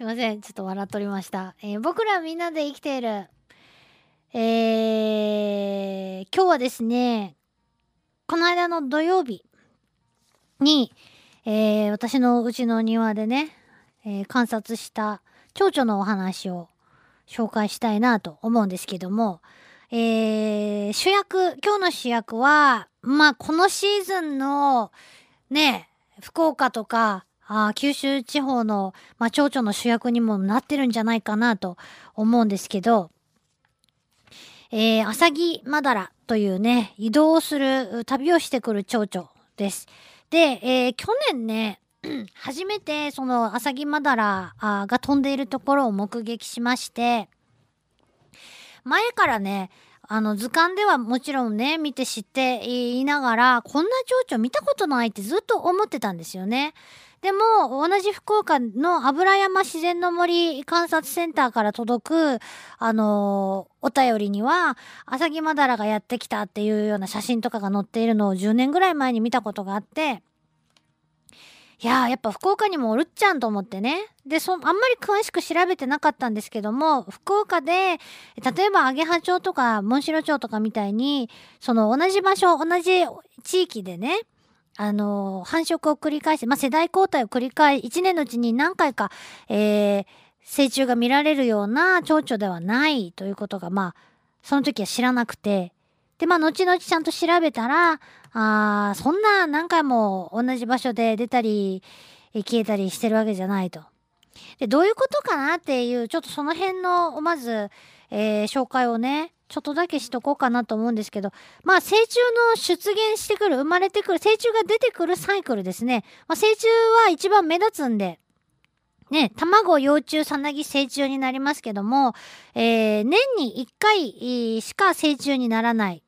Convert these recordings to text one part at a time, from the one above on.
すいません。ちょっと笑っておりました。えー僕らみんなで生きている。えー今日はですね、この間の土曜日に、えー私のうちの庭でね、えー観察した蝶々のお話を紹介したいなと思うんですけども、えー主役、今日の主役は、まあ、このシーズンの、ね、福岡とか、あ九州地方の、まあ、蝶々の主役にもなってるんじゃないかなと思うんですけど、えー、アサギマダラというね、移動する、旅をしてくる蝶々です。で、えー去年ね、初めてそのアサギマダラが飛んでいるところを目撃しまして、前からね、あの図鑑ではもちろんね、見て知っていながら、こんな蝶々見たことないってずっと思ってたんですよね。でも、同じ福岡の油山自然の森観察センターから届く、あのお便りには、アサギマダラがやってきたっていうような写真とかが載っているのを10年ぐらい前に見たことがあって、いやー、やっぱ福岡にもおるっちゃんと思ってね。で、そ、あんまり詳しく調べてなかったんですけども、福岡で、例えば、アゲハ町とか、モンシロ町とかみたいに、その同じ場所、同じ地域でね、あのー繁殖を繰り返して、まあ、世代交代を繰り返し、1年のうちに何回か、えー、成虫が見られるような蝶々ではないということが、まあ、その時は知らなくて、で、まあ、後々ちゃんと調べたら、あそんな何回も同じ場所で出たり、消えたりしてるわけじゃないと。で、どういうことかなっていう、ちょっとその辺の、まず、えー紹介をね、ちょっとだけしとこうかなと思うんですけど、まあ、成虫の出現してくる、生まれてくる、成虫が出てくるサイクルですね。まあ、成虫は一番目立つんで、ね、卵、幼虫、さなぎ、成虫になりますけども、えー年に1回しか成虫にならない。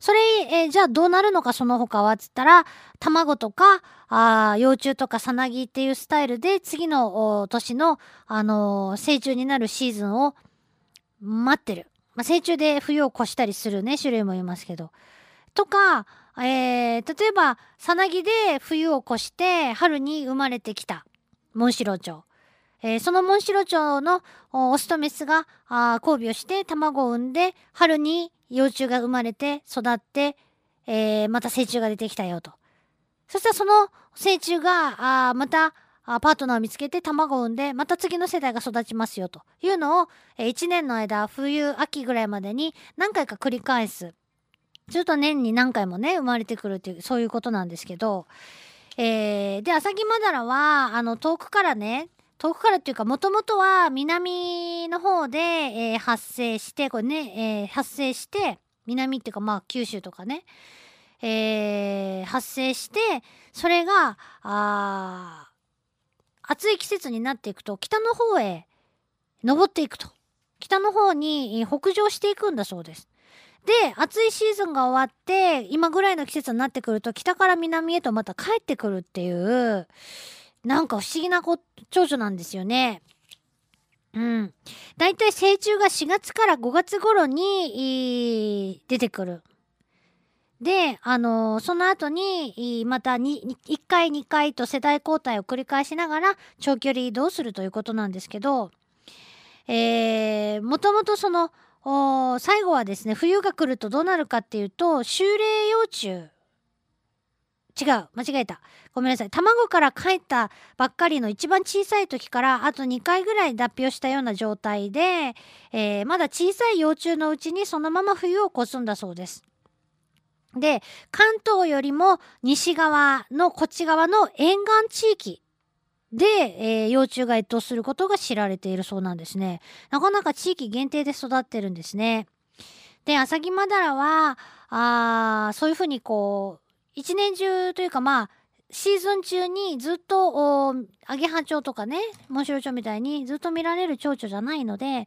それ、えーじゃあどうなるのかその他はっつったら、卵とか、あ幼虫とかさなぎっていうスタイルで次の年の、あのー成虫になるシーズンを待ってる。まあ、成虫で冬を越したりするね、種類もいますけど。とか、えー例えば、さなぎで冬を越して春に生まれてきた。モンシロチョウ。えーそのモンシロチョウのオスとメスが交尾をして卵を産んで春に幼虫が生まれて育って、えーまた成虫が出てきたよと。そしたらその成虫がまたパートナーを見つけて卵を産んでまた次の世代が育ちますよというのを、え1年の間冬秋ぐらいまでに何回か繰り返す。ちょっと年に何回もね生まれてくるっていうそういうことなんですけど、えーでアサギマダラはあの遠くからね遠くからっていうかもともとは南の方で、えー発生してこれね、えー発生して南っていうかまあ九州とかね、えー発生してそれがあ暑い季節になっていくと北の方へ登っていくと北の方に北上していくんだそうです。で暑いシーズンが終わって今ぐらいの季節になってくると北から南へとまた帰ってくるっていうなんか不思議なこ蝶々なんですよね。うん。だいたい成虫が4月から5月頃に出てくる。で、あのーその後にまたに1回2回と世代交代を繰り返しながら長距離移動するということなんですけど、えー、もともとその最後はですね冬が来るとどうなるかっていうと秋齢幼虫違う間違えたごめんなさい卵から帰ったばっかりの一番小さい時からあと2回ぐらい脱皮をしたような状態で、えーまだ小さい幼虫のうちにそのまま冬を越すんだそうです。で関東よりも西側のこっち側の沿岸地域で、えー幼虫が越冬することが知られているそうなんですね。なかなか地域限定で育ってるんですね。で、アサギマダラは、あーそういうふうにこう、一年中というかまあ、シーズン中にずっと、アゲハチョウとかね、モンシロチョウみたいにずっと見られる蝶々じゃないので、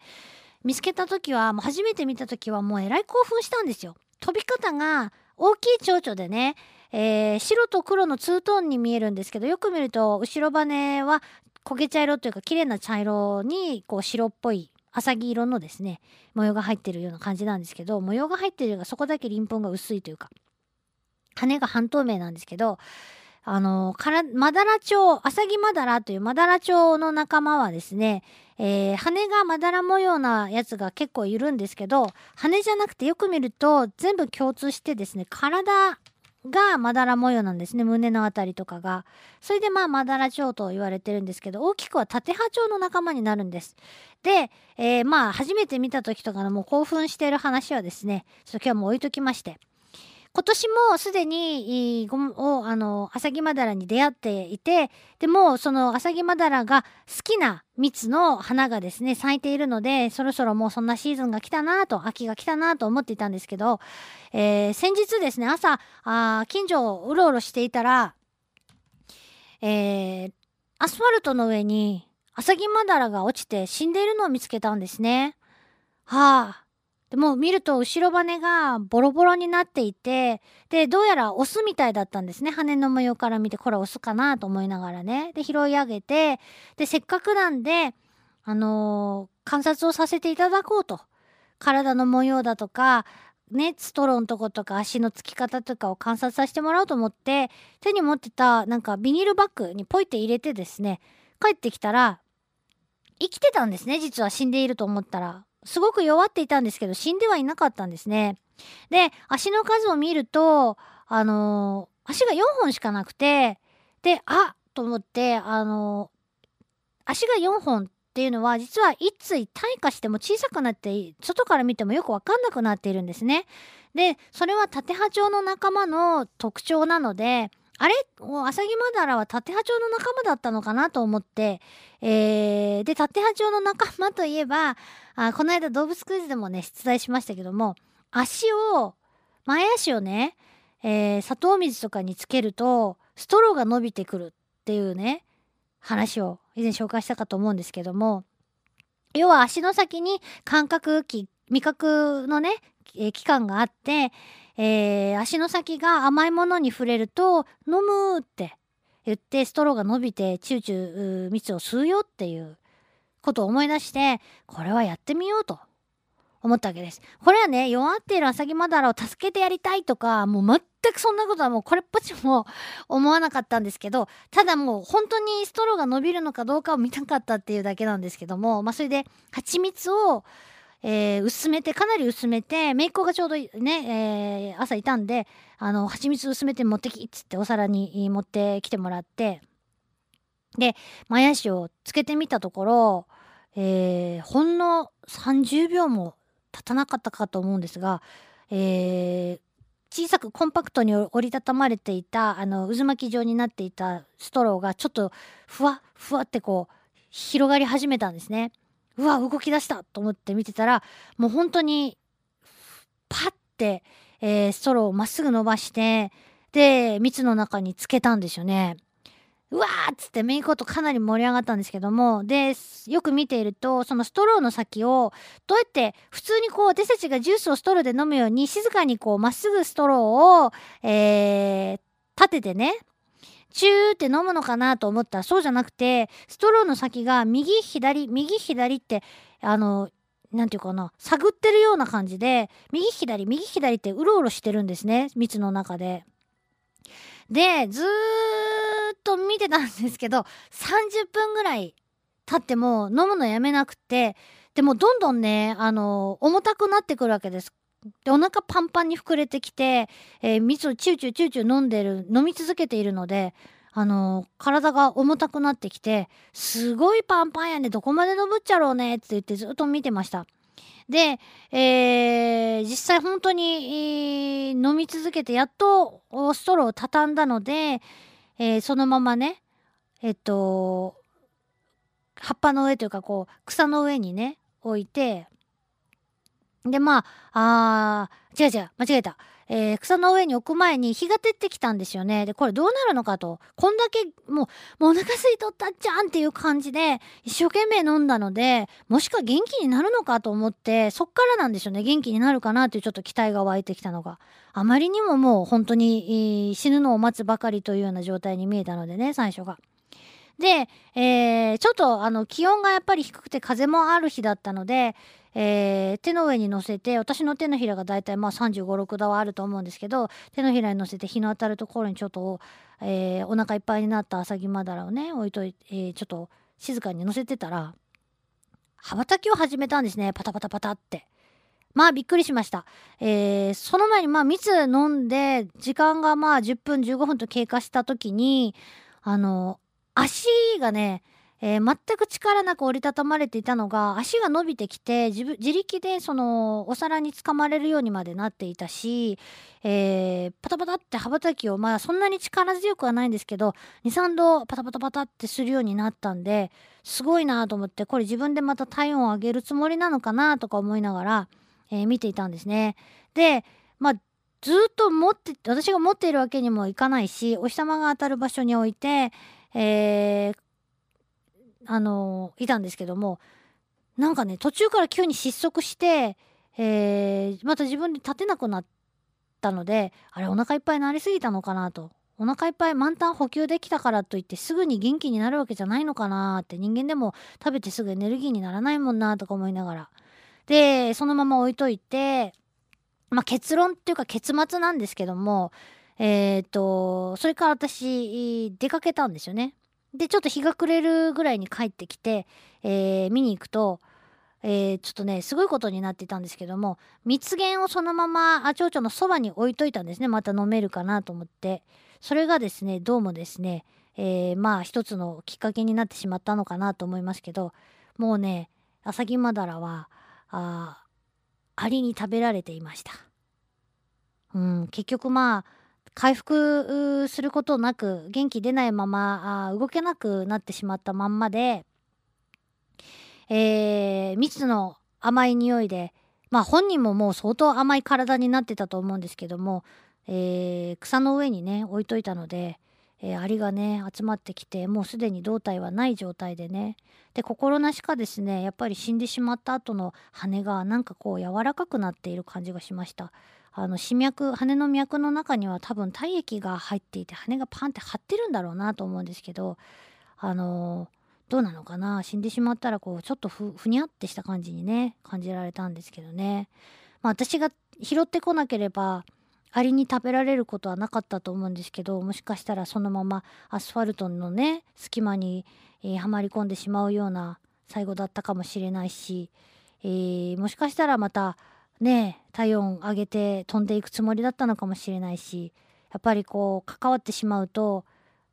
見つけた時は、もう初めて見た時はもうえらい興奮したんですよ。飛び方が大きい蝶々でね、えー白と黒のツートーンに見えるんですけどよく見ると後ろ羽は焦げ茶色というか綺麗な茶色にこう白っぽい浅黄色のですね模様が入ってるような感じなんですけど模様が入ってるがそこだけ鱗粉が薄いというか羽が半透明なんですけどあの、から、マダラチョウ、アサギマダラというマダラチョウの仲間はですね、えー、羽がまだら模様なやつが結構いるんですけど、羽じゃなくてよく見ると全部共通してですね、体がまだら模様なんですね。胸のあたりとかが。それでまあまだら蝶と言われてるんですけど、大きくは縦波蝶の仲間になるんです。で、えー、まあ初めて見た時とかのもう興奮している話はですね、ちょっと今日も置いときまして。今年もすでに、ごあの、アサギマダラに出会っていて、でも、そのアサギマダラが好きな蜜の花がですね、咲いているので、そろそろもうそんなシーズンが来たなと、秋が来たなと思っていたんですけど、えー、先日ですね、朝、あ近所をうろうろしていたら、えー、アスファルトの上にアサギマダラが落ちて死んでいるのを見つけたんですね。はあ、でも見ると後ろ羽がボロボロになっていて、で、どうやらオスみたいだったんですね。羽の模様から見て、これオスかなと思いながらね。で、拾い上げて、で、せっかくなんで、あのー、観察をさせていただこうと。体の模様だとか、ね、ストローのとことか足のつき方とかを観察させてもらおうと思って、手に持ってたなんかビニールバッグにポイって入れてですね、帰ってきたら、生きてたんですね、実は死んでいると思ったら。すごく弱っていたんですけど、死んではいなかったんですね。で、足の数を見ると、あのー、足が4本しかなくて、で、あと思って、あのー、足が4本っていうのは、実は一対退化しても小さくなって、外から見てもよくわかんなくなっているんですね。で、それは縦波長の仲間の特徴なので、あれ？アサギマダラは縦波長の仲間だったのかなと思って、えー、で、縦波長の仲間といえば、あこの間動物クイズでもね、出題しましたけども、足を、前足をね、えー、砂糖水とかにつけると、ストローが伸びてくるっていうね、話を以前紹介したかと思うんですけども、要は足の先に感覚器、味覚のね、えー、器官があって、えー、足の先が甘いものに触れると飲むって言ってストローが伸びてチューチュー蜜を吸うよっていうことを思い出してこれはやってみようと思ったわけです。これはね弱っているアサギマダラを助けてやりたいとかもう全くそんなことはもうこれっぽっちも思わなかったんですけどただもう本当にストローが伸びるのかどうかを見たかったっていうだけなんですけどもまあそれで蜂蜜をえー、薄めてかなり薄めて姪っ子がちょうどね、えー、朝いたんであの蜂蜜薄めて持ってきっつってお皿に持ってきてもらってで前足をつけてみたところ、えー、ほんの30秒も経たなかったかと思うんですが、え小さくコンパクトに折りたたまれていたあの渦巻き状になっていたストローがちょっとふわふわってこう広がり始めたんですね。うわ動き出したと思って見てたらもう本当にパッて、えー、ストローをまっすぐ伸ばしてで蜜の中につけたんですよね。うわーっつってメインコートかなり盛り上がったんですけどもでよく見ているとそのストローの先をどうやって普通にこう私たちがジュースをストローで飲むように静かにこうまっすぐストローを、えー、立ててねチューって飲むのかなと思ったらそうじゃなくてストローの先が右左右左ってあの何て言うかな探ってるような感じで右左右左ってうろうろしてるんですね蜜の中で。でずーっと見てたんですけど30分ぐらい経っても飲むのやめなくてでもどんどんねあの重たくなってくるわけですでお腹パンパンに膨れてきて、えー、蜜をチューチューチューチュー飲んでる飲み続けているのであのー、体が重たくなってきてすごいパンパンやねどこまで登っちゃろうねって言ってずっと見てました。で、えー、実際本当に、えー、飲み続けてやっとストローを畳んだので、えー、そのままねえっと葉っぱの上というかこう草の上にね置いてで、まあ、あ、違う違う、間違えた。えー、草の上に置く前に日が照ってきたんですよね。で、これどうなるのかと。こんだけ、もう、もうお腹空いとったっちゃんっていう感じで、一生懸命飲んだので、もしか元気になるのかと思って、そっからなんでしょうね。元気になるかなというちょっと期待が湧いてきたのが。あまりにももう本当に、死ぬのを待つばかりというような状態に見えたのでね、最初が。で、えー、ちょっとあの気温がやっぱり低くて風もある日だったので、えー手の上に乗せて私の手のひらがだいたいまあ3 5 6度はあると思うんですけど手のひらに乗せて日の当たるところにちょっと、えーお腹いっぱいになったアサギマダラをね置いといて、えーちょっと静かに乗せてたら羽ばたきを始めたんですねパタパタパタって。まあびっくりしました。えーその前にまあ蜜飲んで時間がまあ10分15分と経過した時にあの足がね、えー全く力なく折りたたまれていたのが足が伸びてきて自自力でそのお皿につかまれるようにまでなっていたし、えーパタパタって羽ばたきをまあそんなに力強くはないんですけど23度パタパタパタってするようになったんですごいなと思ってこれ自分でまた体温を上げるつもりなのかなとか思いながら、えー見ていたんですね。でまあずっと持って私が持っているわけにもいかないしお日様が当たる場所に置いて、えーあのいたんですけどもなんかね途中から急に失速して、えーまた自分で立てなくなったのであれお腹いっぱいになりすぎたのかなとお腹いっぱい満タン補給できたからといってすぐに元気になるわけじゃないのかなって人間でも食べてすぐエネルギーにならないもんなとか思いながらでそのまま置いといて、まあ、結論っていうか結末なんですけどもえっ、とそれから私出かけたんですよね。でちょっと日が暮れるぐらいに帰ってきて、えー見に行くと、えーちょっとねすごいことになってたんですけども蜜源をそのままあ蝶々のそばに置いといたんですねまた飲めるかなと思ってそれがですねどうもですね、えーまあ一つのきっかけになってしまったのかなと思いますけどもうねアサギマダラはあーアリに食べられていました。うん、結局まあ回復することなく元気出ないままあ動けなくなってしまったまんまで、えー蜜の甘い匂いでまあ本人ももう相当甘い体になってたと思うんですけども、えー草の上にね置いといたので、えーアリがね集まってきてもうすでに胴体はない状態でねで心なしかですねやっぱり死んでしまった後の羽がなんかこう柔らかくなっている感じがしました。あの歯脈羽の脈の中には多分体液が入っていて羽がパンって張ってるんだろうなと思うんですけどあのどうなのかな？死んでしまったらこうちょっとふふにゃってした感じにね感じられたんですけどね、まあ、私が拾ってこなければアリに食べられることはなかったと思うんですけどもしかしたらそのままアスファルトのね隙間に、えーはまり込んでしまうような最後だったかもしれないし、えーもしかしたらまたね体温上げて飛んでいくつもりだったのかもしれないしやっぱりこう関わってしまうと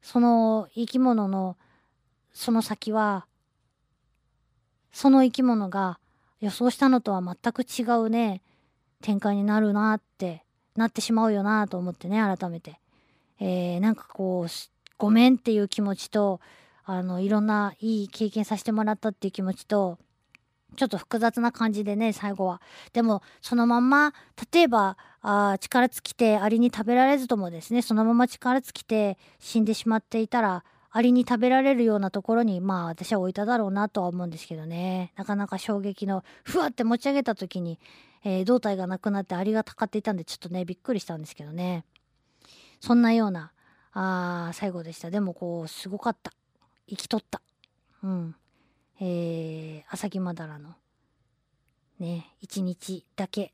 その生き物のその先はその生き物が予想したのとは全く違うね展開になるなってなってしまうよなと思ってね改めて、えーなんかこうごめんっていう気持ちとあのいろんないい経験させてもらったっていう気持ちとちょっと複雑な感じでね最後は。でもそのまんま例えばあ力尽きてアリに食べられずともですねそのまま力尽きて死んでしまっていたらアリに食べられるようなところにまあ私は置いただろうなとは思うんですけどね。なかなか衝撃のふわって持ち上げた時に、えー胴体がなくなってアリがたかっていたんでちょっとねびっくりしたんですけどね。そんなようなあ最後でした。でもこうすごかった。生きとった。うん。えー、朝木まだらのね一日だけ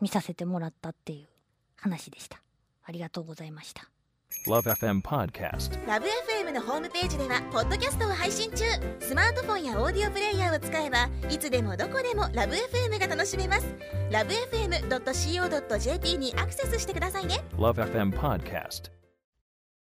見させてもらったっていう話でした。ありがとうございました。Love FM Podcast. ラブ f m のホームページではポッドキャストを配信中。スマートフォンやオーディオプレイヤーを使えばいつでもどこでもラブ f m が楽しめます。ラブ FM.co.jp にアクセスしてくださいね。Love FM Podcast.